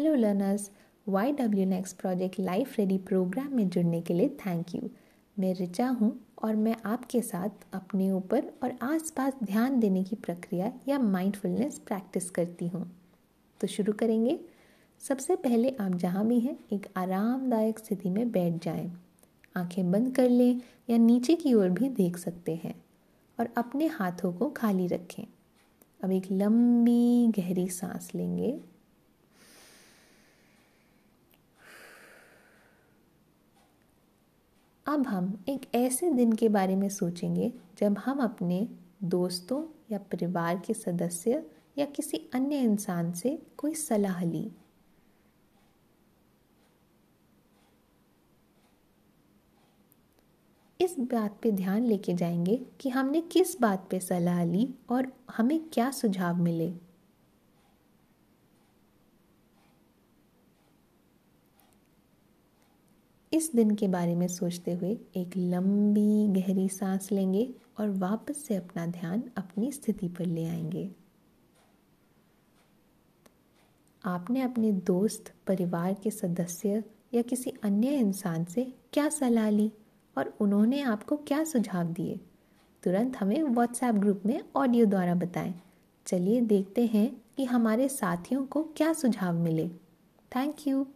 Learners Y W next project life ready programme में जुड़ने के लिए थैंक यू मैं रिचा हूँ और मैं आपके साथ अपने ऊपर और आसपास ध्यान देने की प्रक्रिया या माइंडफुलनेस प्रैक्टिस करती हूँ। तो शुरू करेंगे। सबसे पहले आप जहाँ भी हैं, एक आरामदायक स्थिति में बैठ जाएँ। आँखें बंद कर लें या नीचे की ओर भी देख सकते हैं और अपने हाथों को खाली रखें। अब एक लंबी गहरी सांस लेंगे। अब हम एक ऐसे दिन के बारे में सोचेंगे जब हम अपने दोस्तों या परिवार के सदस्य या किसी अन्य इंसान से कोई सलाह ली। इस बात पे ध्यान लेके जाएँगे कि हमने किस बात पे सलाह ली और हमें क्या सुझाव मिले। इस दिन के बारे में सोचते हुए एक लंबी गहरी सांस लेंगे और वापस से अपना ध्यान अपनी स्थिति पर ले आएँगे। आपने अपने दोस्त, परिवार के सदस्य या किसी अन्य इंसान से क्या सलाह ली और उन्होंने आपको क्या सुझाव दिए? तुरंत हमें व्हाट्सएप ग्रुप में ऑडियो द्वारा बताएँ। चलिए देखते हैं कि हमारे साथियों को क्या सुझाव मिले। Thank you